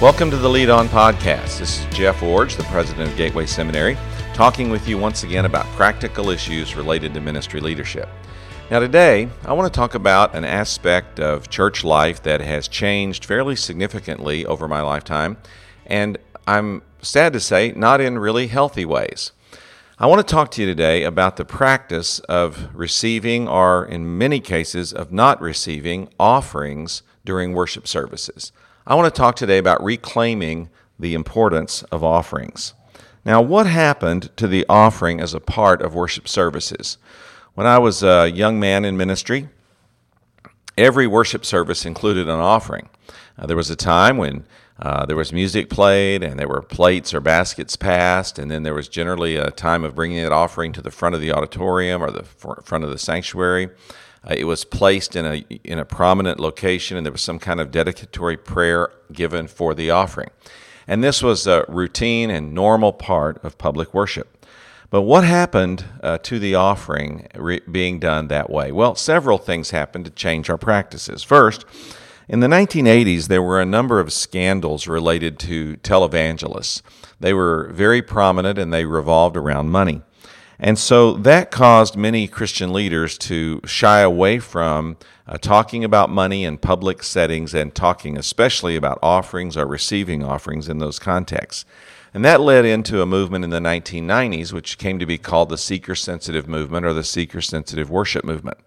Welcome to the Lead On Podcast. This is Jeff Iorg, the president of Gateway Seminary, talking with you once again about practical issues related to ministry leadership. Now, today, I want to talk about an aspect of church life that has changed fairly significantly over my lifetime, and I'm sad to say, not in really healthy ways. I want to talk to you today about the practice of receiving, or in many cases, of not receiving offerings during worship services. I want to talk today about reclaiming the importance of offerings. Now, what happened to the offering as a part of worship services? When I was a young man in ministry, every worship service included an offering. Uh, there was a time when uh, there was music played and there were plates or baskets passed, and then there was generally a time of bringing that offering to the front of the auditorium or the front of the sanctuary. Uh, it was placed in a in a prominent location, and there was some kind of dedicatory prayer given for the offering. And this was a routine and normal part of public worship. But what happened uh, to the offering re- being done that way? Well, several things happened to change our practices. First, in the 1980s, there were a number of scandals related to televangelists. They were very prominent and they revolved around money. And so that caused many Christian leaders to shy away from uh, talking about money in public settings and talking especially about offerings or receiving offerings in those contexts. And that led into a movement in the 1990s, which came to be called the seeker sensitive movement or the seeker sensitive worship movement.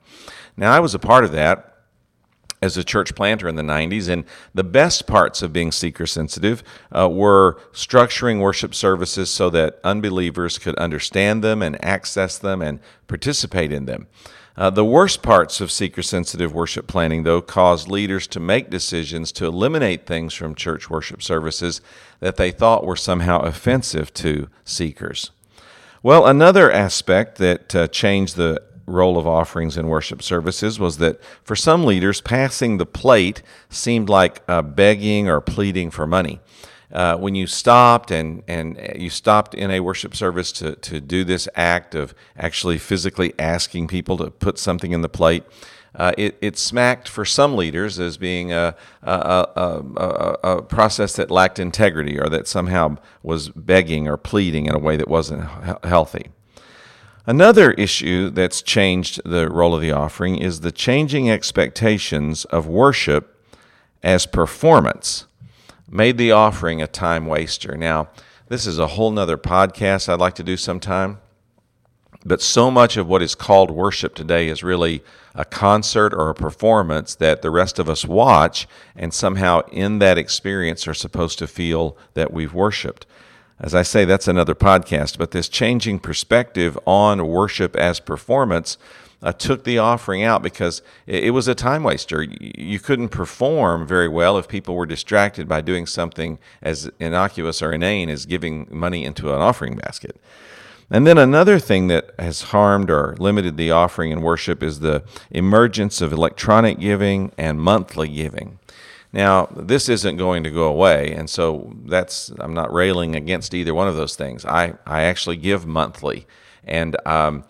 Now, I was a part of that as a church planter in the 90s. And the best parts of being seeker sensitive uh, were structuring worship services so that unbelievers could understand them and access them and participate in them. Uh, the worst parts of seeker sensitive worship planning, though, caused leaders to make decisions to eliminate things from church worship services that they thought were somehow offensive to seekers. Well, another aspect that uh, changed the role of offerings in worship services was that for some leaders, passing the plate seemed like uh, begging or pleading for money. Uh, when you stopped and, and you stopped in a worship service to, to do this act of actually physically asking people to put something in the plate, uh, it, it, smacked for some leaders as being a, a, a, a, process that lacked integrity or that somehow was begging or pleading in a way that wasn't healthy. Another issue that's changed the role of the offering is the changing expectations of worship as performance made the offering a time waster. Now, this is a whole nother podcast I'd like to do sometime. But so much of what is called worship today is really a concert or a performance that the rest of us watch, and somehow in that experience are supposed to feel that we've worshiped. As I say, that's another podcast, but this changing perspective on worship as performance uh, took the offering out because it, it, was a time waster. You couldn't perform very well if people were distracted by doing something as innocuous or inane as giving money into an offering basket. And then another thing that has harmed or limited the offering in worship is the emergence of electronic giving and monthly giving. Now, this isn't going to go away, and so that's I'm not railing against either one of those things. I, I actually give monthly, and um,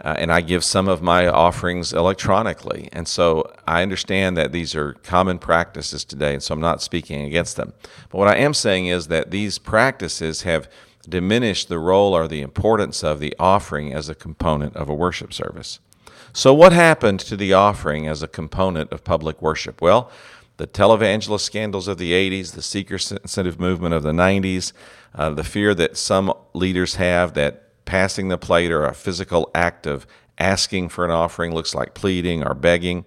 uh, and I give some of my offerings electronically, and so I understand that these are common practices today, and so I'm not speaking against them. But what I am saying is that these practices have diminished the role or the importance of the offering as a component of a worship service. So, what happened to the offering as a component of public worship? Well, the televangelist scandals of the 80s, the seeker sensitive movement of the 90s, uh, the fear that some leaders have that passing the plate or a physical act of asking for an offering looks like pleading or begging,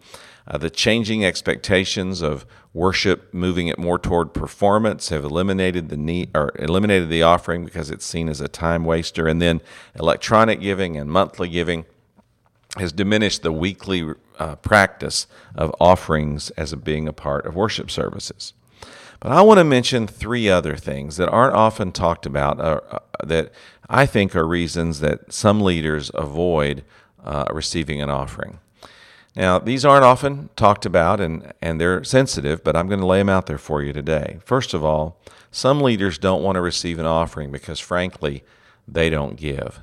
uh, the changing expectations of worship, moving it more toward performance, have eliminated the need or eliminated the offering because it's seen as a time waster, and then electronic giving and monthly giving has diminished the weekly uh, practice of offerings as being a part of worship services. But I want to mention three other things that aren't often talked about uh, uh, that I think are reasons that some leaders avoid uh, receiving an offering. Now, these aren't often talked about and, and they're sensitive, but I'm going to lay them out there for you today. First of all, some leaders don't want to receive an offering because, frankly, they don't give.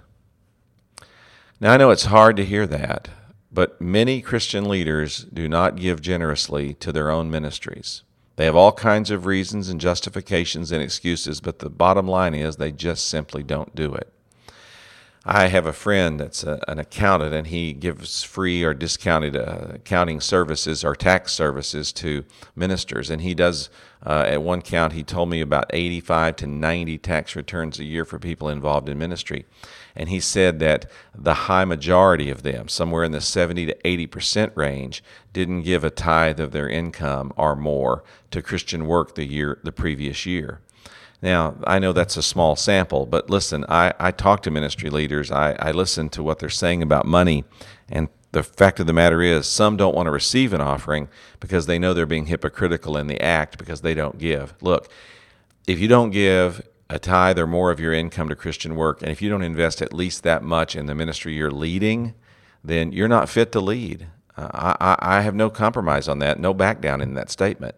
Now, I know it's hard to hear that, but many Christian leaders do not give generously to their own ministries. They have all kinds of reasons and justifications and excuses, but the bottom line is they just simply don't do it. I have a friend that's a, an accountant, and he gives free or discounted uh, accounting services or tax services to ministers. And he does, uh, at one count, he told me about 85 to 90 tax returns a year for people involved in ministry. And he said that the high majority of them, somewhere in the 70 to 80 percent range, didn't give a tithe of their income or more to Christian work the year the previous year. Now, I know that's a small sample, but listen, I, I talk to ministry leaders, I, I listen to what they're saying about money, and the fact of the matter is, some don't want to receive an offering because they know they're being hypocritical in the act because they don't give. Look, if you don't give a tithe or more of your income to Christian work, and if you don't invest at least that much in the ministry you're leading, then you're not fit to lead. Uh, I, I have no compromise on that, no back down in that statement.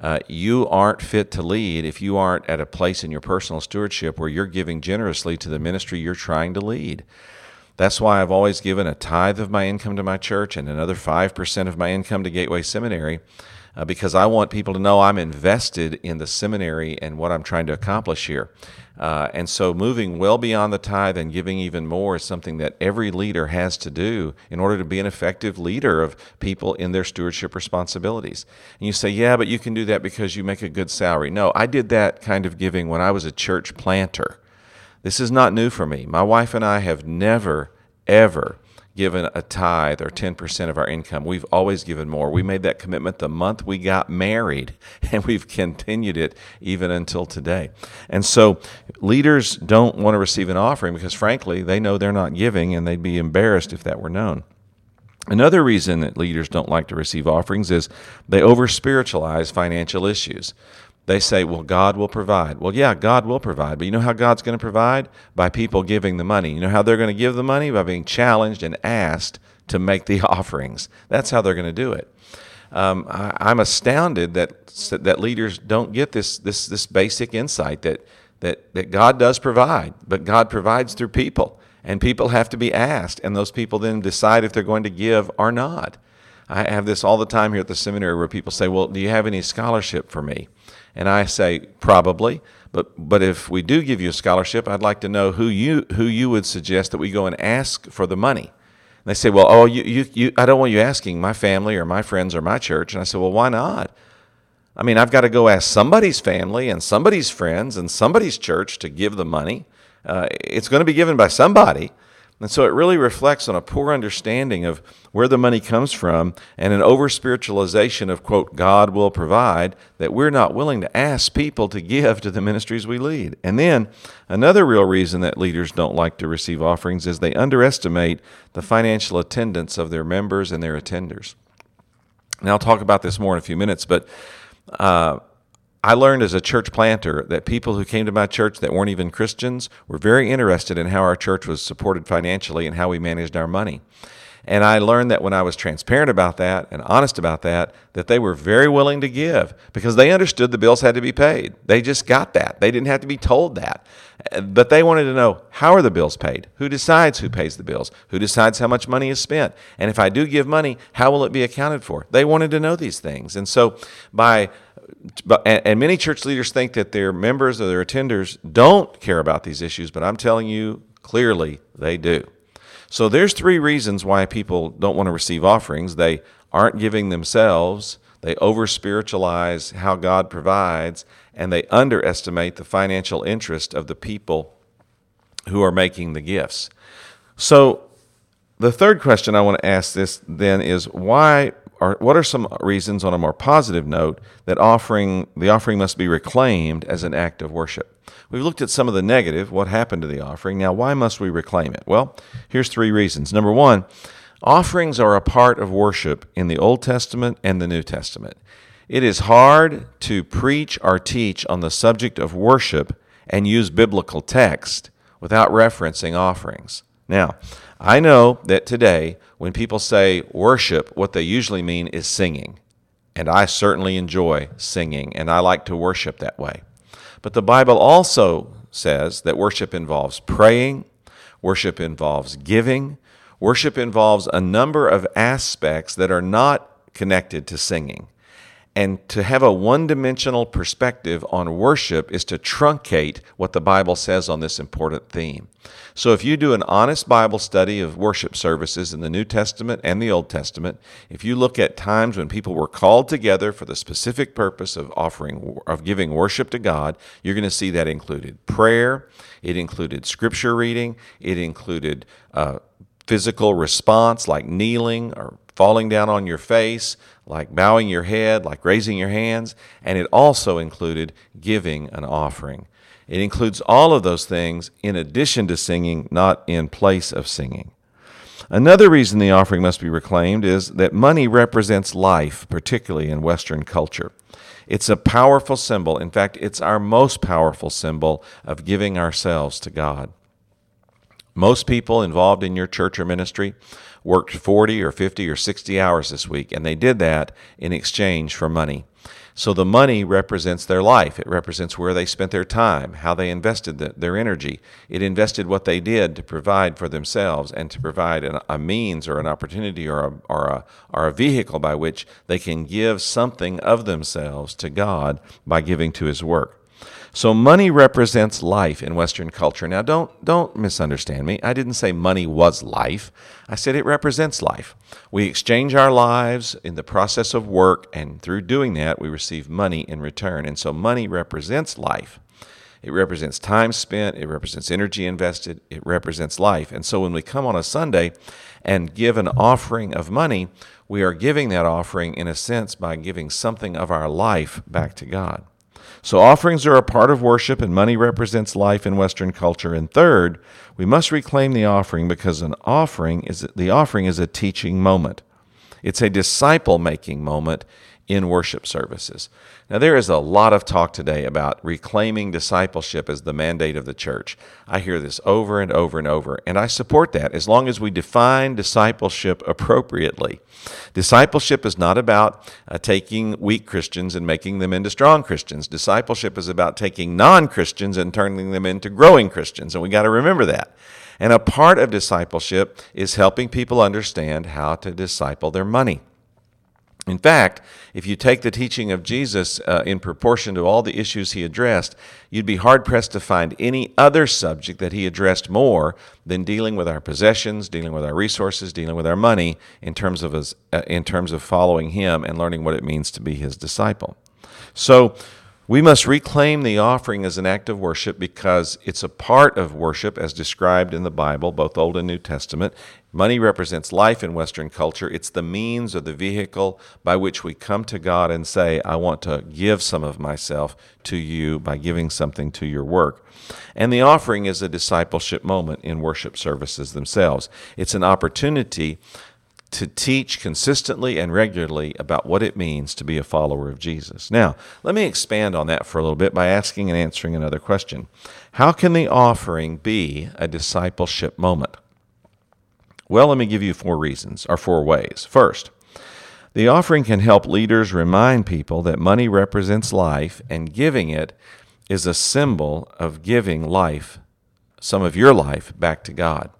Uh, you aren't fit to lead if you aren't at a place in your personal stewardship where you're giving generously to the ministry you're trying to lead. That's why I've always given a tithe of my income to my church and another 5% of my income to Gateway Seminary uh, because I want people to know I'm invested in the seminary and what I'm trying to accomplish here. Uh, and so, moving well beyond the tithe and giving even more is something that every leader has to do in order to be an effective leader of people in their stewardship responsibilities. And you say, yeah, but you can do that because you make a good salary. No, I did that kind of giving when I was a church planter. This is not new for me. My wife and I have never, ever given a tithe or 10% of our income. We've always given more. We made that commitment the month we got married, and we've continued it even until today. And so leaders don't want to receive an offering because, frankly, they know they're not giving and they'd be embarrassed if that were known. Another reason that leaders don't like to receive offerings is they over spiritualize financial issues they say, well, God will provide. Well, yeah, God will provide. But you know how God's going to provide? By people giving the money. You know how they're going to give the money? By being challenged and asked to make the offerings. That's how they're going to do it. Um, I, am astounded that that leaders don't get this this this basic insight that that that God does provide, but God provides through people, and people have to be asked, and those people then decide if they're going to give or not. I have this all the time here at the seminary where people say, "Well, do you have any scholarship for me?" And I say, probably. But, but if we do give you a scholarship, I'd like to know who you, who you would suggest that we go and ask for the money. And they say, well, oh, you, you, you, I don't want you asking my family or my friends or my church. And I said, well, why not? I mean, I've got to go ask somebody's family and somebody's friends and somebody's church to give the money. Uh, it's going to be given by somebody. And so it really reflects on a poor understanding of where the money comes from and an over spiritualization of, quote, God will provide, that we're not willing to ask people to give to the ministries we lead. And then another real reason that leaders don't like to receive offerings is they underestimate the financial attendance of their members and their attenders. Now, I'll talk about this more in a few minutes, but uh, I learned as a church planter that people who came to my church that weren't even Christians were very interested in how our church was supported financially and how we managed our money. And I learned that when I was transparent about that and honest about that, that they were very willing to give because they understood the bills had to be paid. They just got that. They didn't have to be told that. But they wanted to know how are the bills paid? Who decides who pays the bills? Who decides how much money is spent? And if I do give money, how will it be accounted for? They wanted to know these things. And so by and many church leaders think that their members or their attenders don't care about these issues, but I'm telling you clearly they do. So there's three reasons why people don't want to receive offerings. They aren't giving themselves, they over spiritualize how God provides, and they underestimate the financial interest of the people who are making the gifts. So the third question I want to ask this then is why are what are some reasons on a more positive note that offering the offering must be reclaimed as an act of worship? We've looked at some of the negative, what happened to the offering. Now, why must we reclaim it? Well, here's three reasons. Number one, offerings are a part of worship in the Old Testament and the New Testament. It is hard to preach or teach on the subject of worship and use biblical text without referencing offerings. Now, I know that today, when people say worship, what they usually mean is singing. And I certainly enjoy singing, and I like to worship that way. But the Bible also says that worship involves praying, worship involves giving, worship involves a number of aspects that are not connected to singing. And to have a one dimensional perspective on worship is to truncate what the Bible says on this important theme. So, if you do an honest Bible study of worship services in the New Testament and the Old Testament, if you look at times when people were called together for the specific purpose of offering, of giving worship to God, you're going to see that included prayer, it included scripture reading, it included uh, physical response like kneeling or falling down on your face, like bowing your head, like raising your hands, and it also included giving an offering. It includes all of those things in addition to singing, not in place of singing. Another reason the offering must be reclaimed is that money represents life, particularly in Western culture. It's a powerful symbol. In fact, it's our most powerful symbol of giving ourselves to God. Most people involved in your church or ministry worked 40 or 50 or 60 hours this week, and they did that in exchange for money. So the money represents their life. It represents where they spent their time, how they invested the, their energy. It invested what they did to provide for themselves and to provide an, a means or an opportunity or a, or, a, or a vehicle by which they can give something of themselves to God by giving to His work. So money represents life in Western culture. Now don't don't misunderstand me. I didn't say money was life. I said it represents life. We exchange our lives in the process of work and through doing that we receive money in return. And so money represents life. It represents time spent, it represents energy invested, it represents life. And so when we come on a Sunday and give an offering of money, we are giving that offering in a sense by giving something of our life back to God. So offerings are a part of worship, and money represents life in Western culture. And third, we must reclaim the offering because an offering is the offering is a teaching moment. It's a disciple making moment in worship services. Now, there is a lot of talk today about reclaiming discipleship as the mandate of the church. I hear this over and over and over, and I support that as long as we define discipleship appropriately. Discipleship is not about uh, taking weak Christians and making them into strong Christians. Discipleship is about taking non Christians and turning them into growing Christians, and we got to remember that. And a part of discipleship is helping people understand how to disciple their money. In fact, if you take the teaching of Jesus uh, in proportion to all the issues he addressed, you'd be hard pressed to find any other subject that he addressed more than dealing with our possessions, dealing with our resources, dealing with our money in terms of his, uh, in terms of following him and learning what it means to be his disciple. So, we must reclaim the offering as an act of worship because it's a part of worship as described in the Bible, both Old and New Testament. Money represents life in Western culture. It's the means or the vehicle by which we come to God and say, I want to give some of myself to you by giving something to your work. And the offering is a discipleship moment in worship services themselves. It's an opportunity to teach consistently and regularly about what it means to be a follower of Jesus. Now, let me expand on that for a little bit by asking and answering another question. How can the offering be a discipleship moment? Well, let me give you four reasons or four ways. First, the offering can help leaders remind people that money represents life and giving it is a symbol of giving life, some of your life, back to God.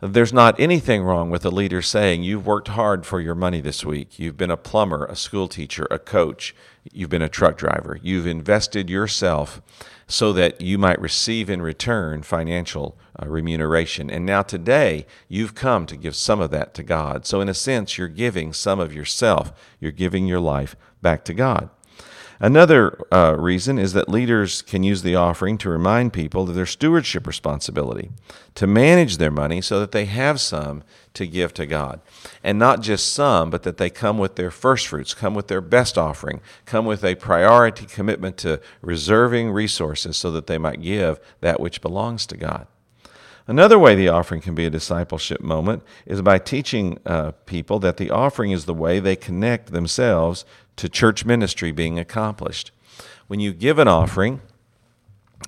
There's not anything wrong with a leader saying, You've worked hard for your money this week. You've been a plumber, a school teacher, a coach. You've been a truck driver. You've invested yourself so that you might receive in return financial uh, remuneration. And now today, you've come to give some of that to God. So, in a sense, you're giving some of yourself, you're giving your life back to God. Another uh, reason is that leaders can use the offering to remind people of their stewardship responsibility, to manage their money so that they have some to give to God. And not just some, but that they come with their first fruits, come with their best offering, come with a priority commitment to reserving resources so that they might give that which belongs to God. Another way the offering can be a discipleship moment is by teaching uh, people that the offering is the way they connect themselves to church ministry being accomplished. When you give an offering,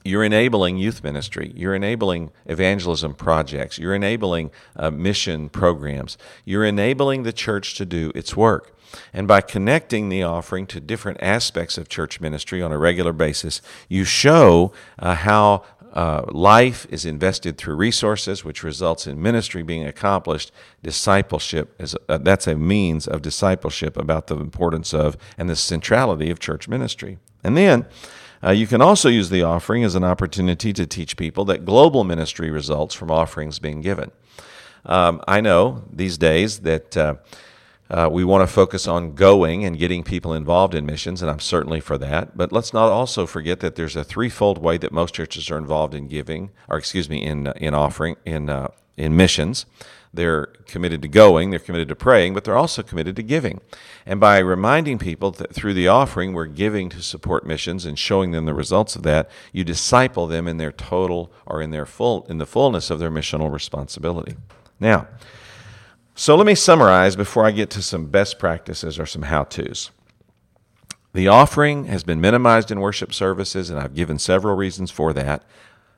you're enabling youth ministry. You're enabling evangelism projects. You're enabling uh, mission programs. You're enabling the church to do its work. And by connecting the offering to different aspects of church ministry on a regular basis, you show uh, how uh, life is invested through resources, which results in ministry being accomplished. Discipleship is uh, that's a means of discipleship about the importance of and the centrality of church ministry. And then uh, you can also use the offering as an opportunity to teach people that global ministry results from offerings being given. Um, I know these days that uh, uh, we want to focus on going and getting people involved in missions, and I'm certainly for that. But let's not also forget that there's a threefold way that most churches are involved in giving, or excuse me, in in offering in uh, in missions. They're committed to going, they're committed to praying, but they're also committed to giving. And by reminding people that through the offering we're giving to support missions and showing them the results of that, you disciple them in their total or in their full in the fullness of their missional responsibility. Now, so let me summarize before I get to some best practices or some how to's. The offering has been minimized in worship services, and I've given several reasons for that.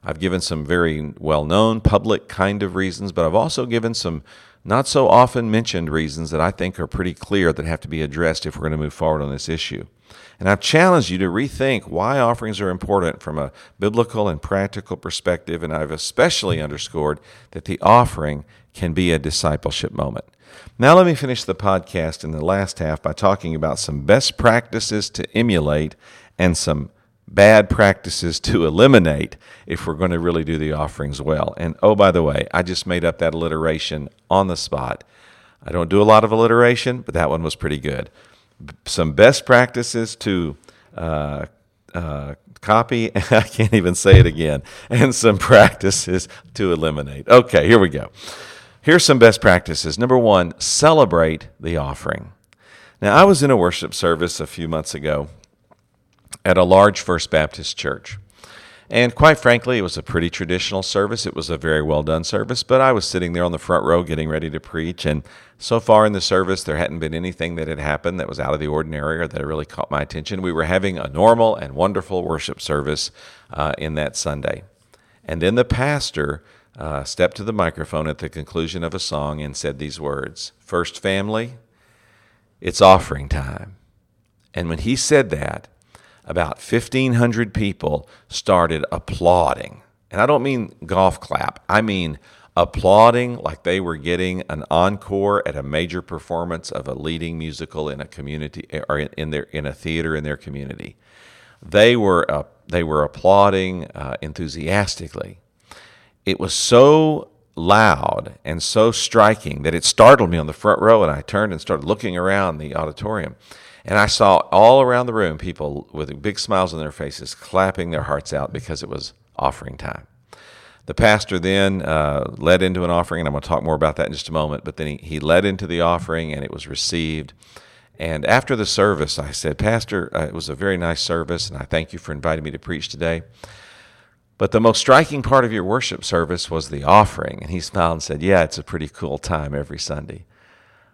I've given some very well known public kind of reasons, but I've also given some not so often mentioned reasons that I think are pretty clear that have to be addressed if we're going to move forward on this issue. And I've challenged you to rethink why offerings are important from a biblical and practical perspective, and I've especially underscored that the offering can be a discipleship moment. Now, let me finish the podcast in the last half by talking about some best practices to emulate and some bad practices to eliminate if we're going to really do the offerings well. And oh, by the way, I just made up that alliteration on the spot. I don't do a lot of alliteration, but that one was pretty good. Some best practices to uh, uh, copy, I can't even say it again, and some practices to eliminate. Okay, here we go. Here's some best practices. Number one, celebrate the offering. Now, I was in a worship service a few months ago at a large First Baptist church. And quite frankly, it was a pretty traditional service. It was a very well done service, but I was sitting there on the front row getting ready to preach. And so far in the service, there hadn't been anything that had happened that was out of the ordinary or that really caught my attention. We were having a normal and wonderful worship service uh, in that Sunday. And then the pastor uh, stepped to the microphone at the conclusion of a song and said these words First family, it's offering time. And when he said that, about 1,500 people started applauding. And I don't mean golf clap, I mean applauding like they were getting an encore at a major performance of a leading musical in a community or in, their in a theater in their community. They were uh, they were applauding uh, enthusiastically it was so loud and so striking that it startled me on the front row, and I turned and started looking around the auditorium. And I saw all around the room people with big smiles on their faces clapping their hearts out because it was offering time. The pastor then uh, led into an offering, and I'm going to talk more about that in just a moment. But then he, he led into the offering, and it was received. And after the service, I said, Pastor, uh, it was a very nice service, and I thank you for inviting me to preach today. But the most striking part of your worship service was the offering. And he smiled and said, Yeah, it's a pretty cool time every Sunday.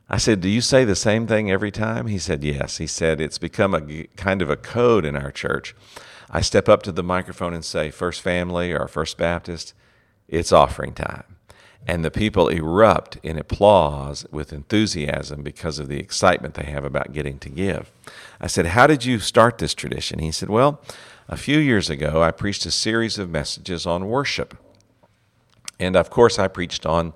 I said, Do you say the same thing every time? He said, Yes. He said, It's become a kind of a code in our church. I step up to the microphone and say, First Family or First Baptist, it's offering time. And the people erupt in applause with enthusiasm because of the excitement they have about getting to give. I said, How did you start this tradition? He said, Well, a few years ago, I preached a series of messages on worship. And of course, I preached on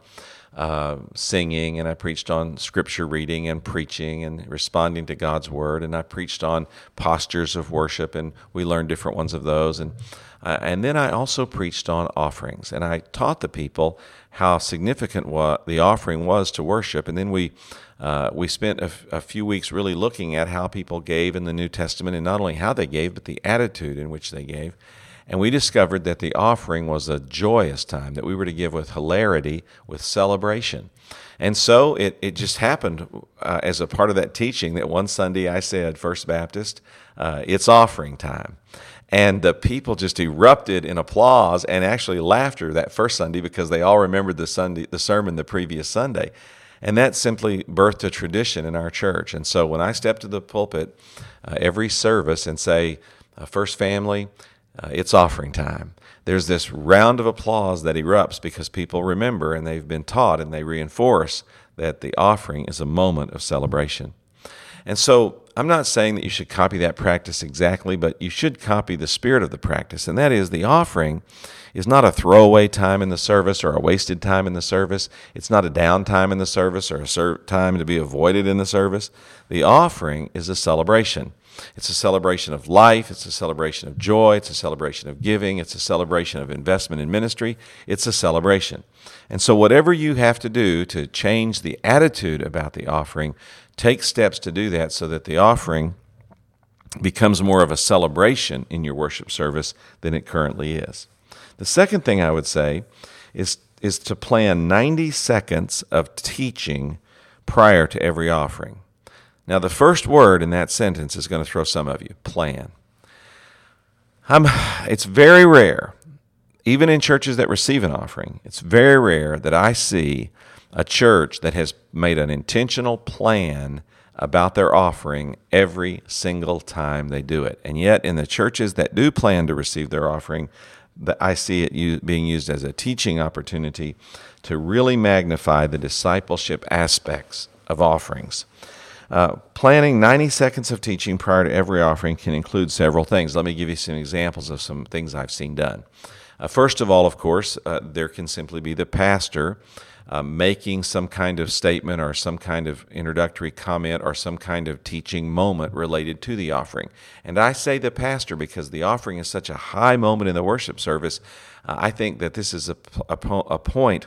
uh, singing, and I preached on scripture reading and preaching and responding to God's word, and I preached on postures of worship, and we learned different ones of those. And uh, and then I also preached on offerings, and I taught the people how significant the offering was to worship. And then we uh, we spent a, f- a few weeks really looking at how people gave in the New Testament, and not only how they gave, but the attitude in which they gave. And we discovered that the offering was a joyous time, that we were to give with hilarity, with celebration. And so it, it just happened uh, as a part of that teaching that one Sunday I said, First Baptist, uh, it's offering time. And the people just erupted in applause and actually laughter that first Sunday because they all remembered the Sunday, the sermon the previous Sunday. And that simply birthed a tradition in our church. And so when I step to the pulpit uh, every service and say, uh, First Family, uh, it's offering time, there's this round of applause that erupts because people remember and they've been taught and they reinforce that the offering is a moment of celebration. And so I'm not saying that you should copy that practice exactly, but you should copy the spirit of the practice. And that is the offering is not a throwaway time in the service or a wasted time in the service. It's not a downtime in the service or a time to be avoided in the service. The offering is a celebration. It's a celebration of life. It's a celebration of joy. It's a celebration of giving. It's a celebration of investment in ministry. It's a celebration. And so, whatever you have to do to change the attitude about the offering, take steps to do that so that the offering becomes more of a celebration in your worship service than it currently is. The second thing I would say is, is to plan 90 seconds of teaching prior to every offering. Now, the first word in that sentence is going to throw some of you plan. I'm, it's very rare, even in churches that receive an offering, it's very rare that I see a church that has made an intentional plan about their offering every single time they do it. And yet, in the churches that do plan to receive their offering, I see it being used as a teaching opportunity to really magnify the discipleship aspects of offerings. Uh, planning 90 seconds of teaching prior to every offering can include several things. Let me give you some examples of some things I've seen done. Uh, first of all, of course, uh, there can simply be the pastor uh, making some kind of statement or some kind of introductory comment or some kind of teaching moment related to the offering. And I say the pastor because the offering is such a high moment in the worship service. Uh, I think that this is a, a, a point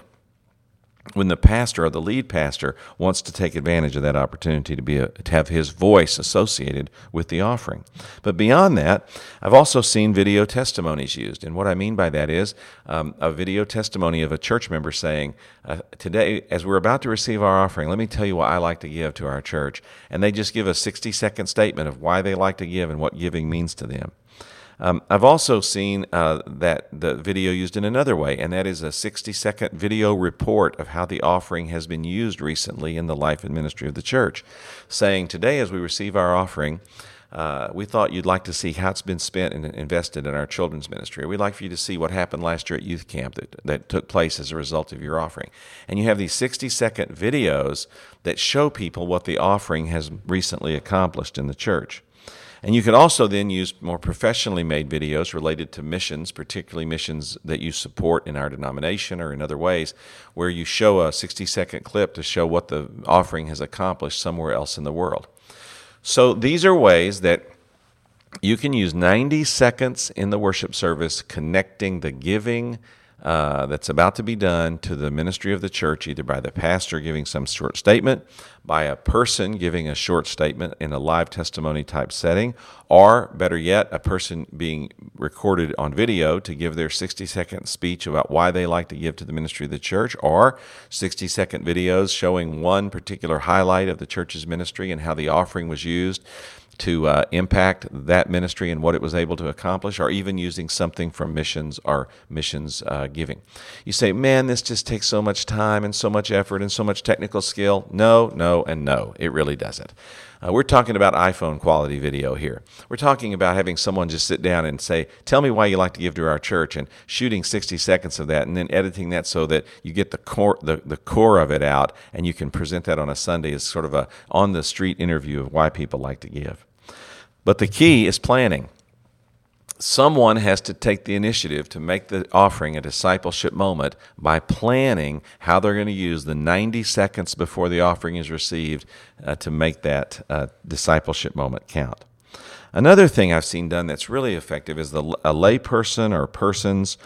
when the pastor or the lead pastor wants to take advantage of that opportunity to be a, to have his voice associated with the offering. But beyond that, I've also seen video testimonies used, and what I mean by that is um, a video testimony of a church member saying, uh, "Today, as we're about to receive our offering, let me tell you what I like to give to our church," and they just give a 60-second statement of why they like to give and what giving means to them. Um, I've also seen uh, that the video used in another way, and that is a 60 second video report of how the offering has been used recently in the life and ministry of the church, saying, Today, as we receive our offering, uh, we thought you'd like to see how it's been spent and invested in our children's ministry. We'd like for you to see what happened last year at youth camp that, that took place as a result of your offering. And you have these 60 second videos that show people what the offering has recently accomplished in the church. And you can also then use more professionally made videos related to missions, particularly missions that you support in our denomination or in other ways, where you show a 60 second clip to show what the offering has accomplished somewhere else in the world. So these are ways that you can use 90 seconds in the worship service connecting the giving uh, that's about to be done to the ministry of the church, either by the pastor giving some short statement, by a person giving a short statement in a live testimony type setting, or better yet, a person being recorded on video to give their 60 second speech about why they like to give to the ministry of the church, or 60 second videos showing one particular highlight of the church's ministry and how the offering was used to uh, impact that ministry and what it was able to accomplish, or even using something from missions or missions uh, giving. You say, man, this just takes so much time and so much effort and so much technical skill. No, no, and no, it really doesn't. Uh, we're talking about iPhone quality video here. We're talking about having someone just sit down and say, Tell me why you like to give to our church, and shooting 60 seconds of that, and then editing that so that you get the core, the, the core of it out, and you can present that on a Sunday as sort of a on the street interview of why people like to give. But the key is planning someone has to take the initiative to make the offering a discipleship moment by planning how they're going to use the 90 seconds before the offering is received uh, to make that uh, discipleship moment count. Another thing I've seen done that's really effective is the, a layperson or persons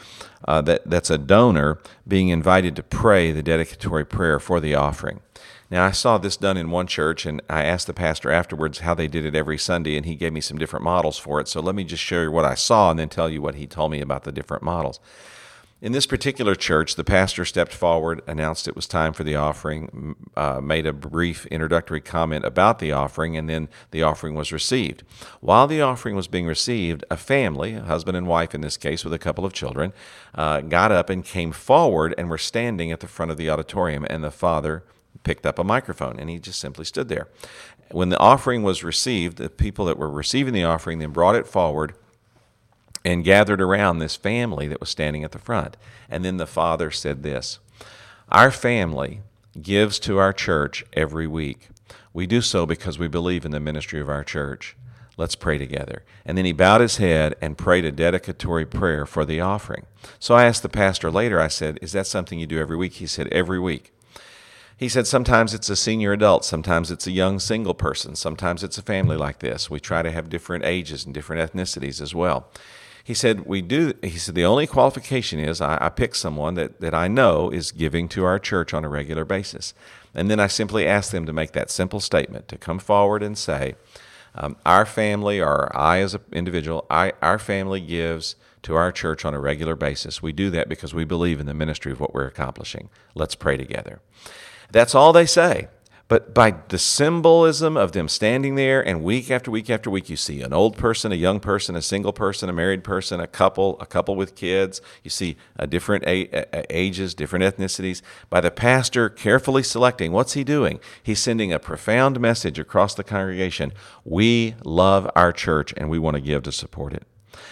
uh, that, that's a donor being invited to pray the dedicatory prayer for the offering. Now, I saw this done in one church, and I asked the pastor afterwards how they did it every Sunday, and he gave me some different models for it. So let me just show you what I saw and then tell you what he told me about the different models. In this particular church, the pastor stepped forward, announced it was time for the offering, uh, made a brief introductory comment about the offering, and then the offering was received. While the offering was being received, a family, a husband and wife in this case, with a couple of children, uh, got up and came forward and were standing at the front of the auditorium, and the father picked up a microphone and he just simply stood there. When the offering was received, the people that were receiving the offering then brought it forward and gathered around this family that was standing at the front. And then the father said this Our family gives to our church every week. We do so because we believe in the ministry of our church. Let's pray together. And then he bowed his head and prayed a dedicatory prayer for the offering. So I asked the pastor later, I said, Is that something you do every week? He said, Every week. He said, Sometimes it's a senior adult, sometimes it's a young single person, sometimes it's a family like this. We try to have different ages and different ethnicities as well. He said, We do, he said, the only qualification is I, I pick someone that, that I know is giving to our church on a regular basis. And then I simply ask them to make that simple statement to come forward and say, um, our family, or I as an individual, I, our family gives to our church on a regular basis. We do that because we believe in the ministry of what we're accomplishing. Let's pray together. That's all they say. But by the symbolism of them standing there, and week after week after week, you see an old person, a young person, a single person, a married person, a couple, a couple with kids. You see uh, a different ages, different ethnicities. By the pastor carefully selecting, what's he doing? He's sending a profound message across the congregation. We love our church and we want to give to support it.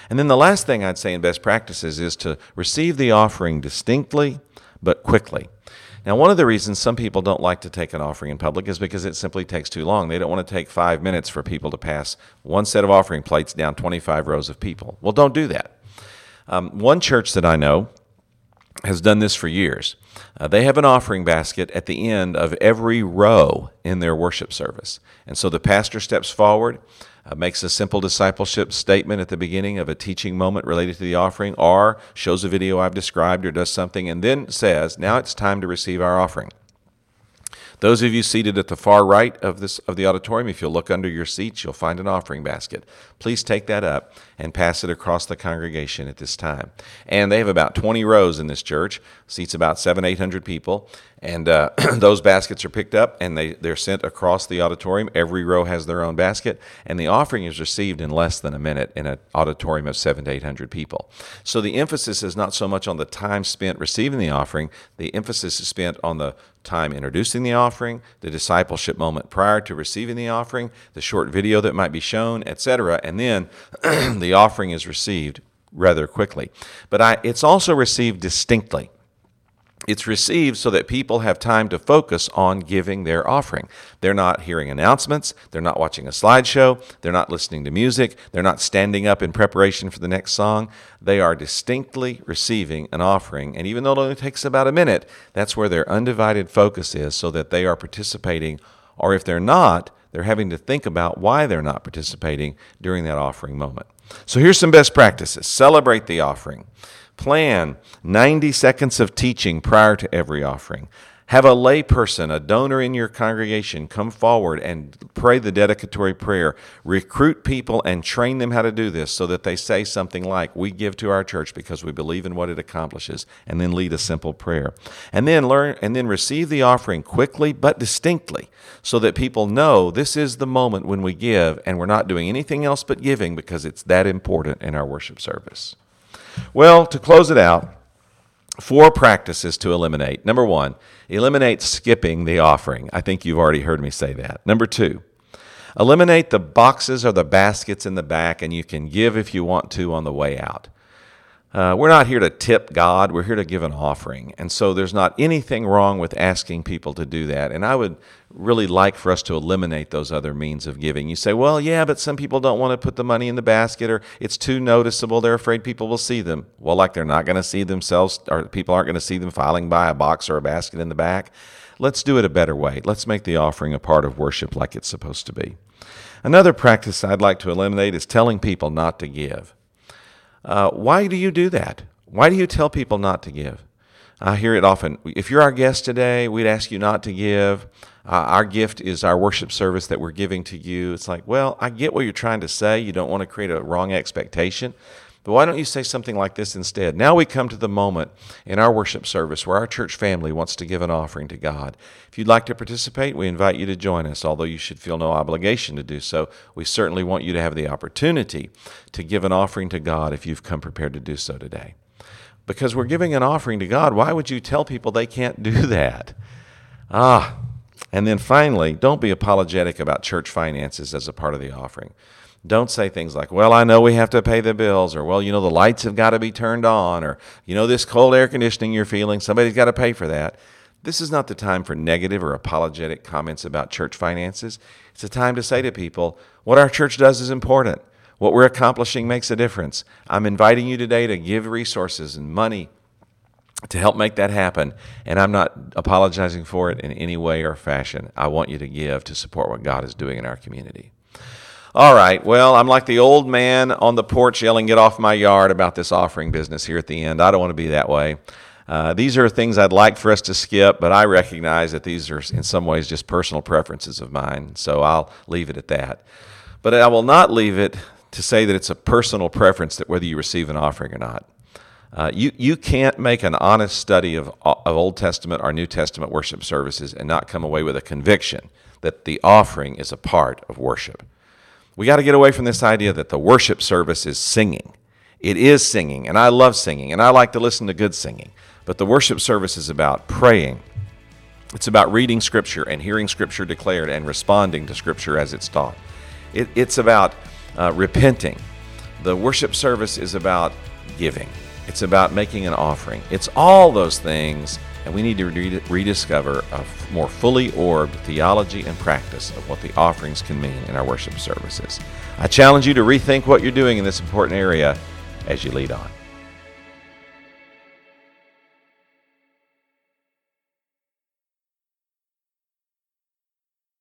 And then the last thing I'd say in best practices is to receive the offering distinctly but quickly. Now, one of the reasons some people don't like to take an offering in public is because it simply takes too long. They don't want to take five minutes for people to pass one set of offering plates down 25 rows of people. Well, don't do that. Um, one church that I know has done this for years. Uh, they have an offering basket at the end of every row in their worship service. And so the pastor steps forward uh, makes a simple discipleship statement at the beginning of a teaching moment related to the offering, or shows a video I've described, or does something, and then says, Now it's time to receive our offering. Those of you seated at the far right of this of the auditorium, if you'll look under your seats, you'll find an offering basket. Please take that up and pass it across the congregation at this time. And they have about 20 rows in this church, seats about seven, eight hundred people, and uh, those baskets are picked up and they, they're sent across the auditorium. Every row has their own basket, and the offering is received in less than a minute in an auditorium of seven to eight hundred people. So the emphasis is not so much on the time spent receiving the offering, the emphasis is spent on the time introducing the offering, the discipleship moment prior to receiving the offering, the short video that might be shown, etc., and then the offering is received rather quickly. But I, it's also received distinctly it's received so that people have time to focus on giving their offering. They're not hearing announcements, they're not watching a slideshow, they're not listening to music, they're not standing up in preparation for the next song. They are distinctly receiving an offering. And even though it only takes about a minute, that's where their undivided focus is so that they are participating, or if they're not, they're having to think about why they're not participating during that offering moment. So here's some best practices celebrate the offering. Plan 90 seconds of teaching prior to every offering. Have a layperson, a donor in your congregation, come forward and pray the dedicatory prayer. Recruit people and train them how to do this so that they say something like, We give to our church because we believe in what it accomplishes, and then lead a simple prayer. And then learn and then receive the offering quickly but distinctly so that people know this is the moment when we give and we're not doing anything else but giving because it's that important in our worship service. Well, to close it out, four practices to eliminate. Number one, eliminate skipping the offering. I think you've already heard me say that. Number two, eliminate the boxes or the baskets in the back, and you can give if you want to on the way out. Uh, we're not here to tip God, we're here to give an offering. And so there's not anything wrong with asking people to do that. And I would really like for us to eliminate those other means of giving. You say, well, yeah, but some people don't want to put the money in the basket or it's too noticeable. They're afraid people will see them. Well, like they're not going to see themselves or people aren't going to see them filing by a box or a basket in the back. Let's do it a better way. Let's make the offering a part of worship like it's supposed to be. Another practice I'd like to eliminate is telling people not to give. Uh, why do you do that? Why do you tell people not to give? I hear it often. If you're our guest today, we'd ask you not to give. Uh, our gift is our worship service that we're giving to you. It's like, well, I get what you're trying to say. You don't want to create a wrong expectation. But why don't you say something like this instead? Now we come to the moment in our worship service where our church family wants to give an offering to God. If you'd like to participate, we invite you to join us, although you should feel no obligation to do so. We certainly want you to have the opportunity to give an offering to God if you've come prepared to do so today. Because we're giving an offering to God, why would you tell people they can't do that? Ah, and then finally, don't be apologetic about church finances as a part of the offering. Don't say things like, well, I know we have to pay the bills, or, well, you know, the lights have got to be turned on, or, you know, this cold air conditioning you're feeling, somebody's got to pay for that. This is not the time for negative or apologetic comments about church finances. It's a time to say to people, what our church does is important. What we're accomplishing makes a difference. I'm inviting you today to give resources and money to help make that happen. And I'm not apologizing for it in any way or fashion. I want you to give to support what God is doing in our community. All right, well, I'm like the old man on the porch yelling, Get off my yard about this offering business here at the end. I don't want to be that way. Uh, these are things I'd like for us to skip, but I recognize that these are in some ways just personal preferences of mine, so I'll leave it at that. But I will not leave it to say that it's a personal preference that whether you receive an offering or not. Uh, you, you can't make an honest study of, of Old Testament or New Testament worship services and not come away with a conviction that the offering is a part of worship. We got to get away from this idea that the worship service is singing. It is singing, and I love singing, and I like to listen to good singing. But the worship service is about praying. It's about reading Scripture and hearing Scripture declared and responding to Scripture as it's taught. It, it's about uh, repenting. The worship service is about giving. It's about making an offering. It's all those things, and we need to re- rediscover a more fully orbed theology and practice of what the offerings can mean in our worship services. I challenge you to rethink what you're doing in this important area as you lead on.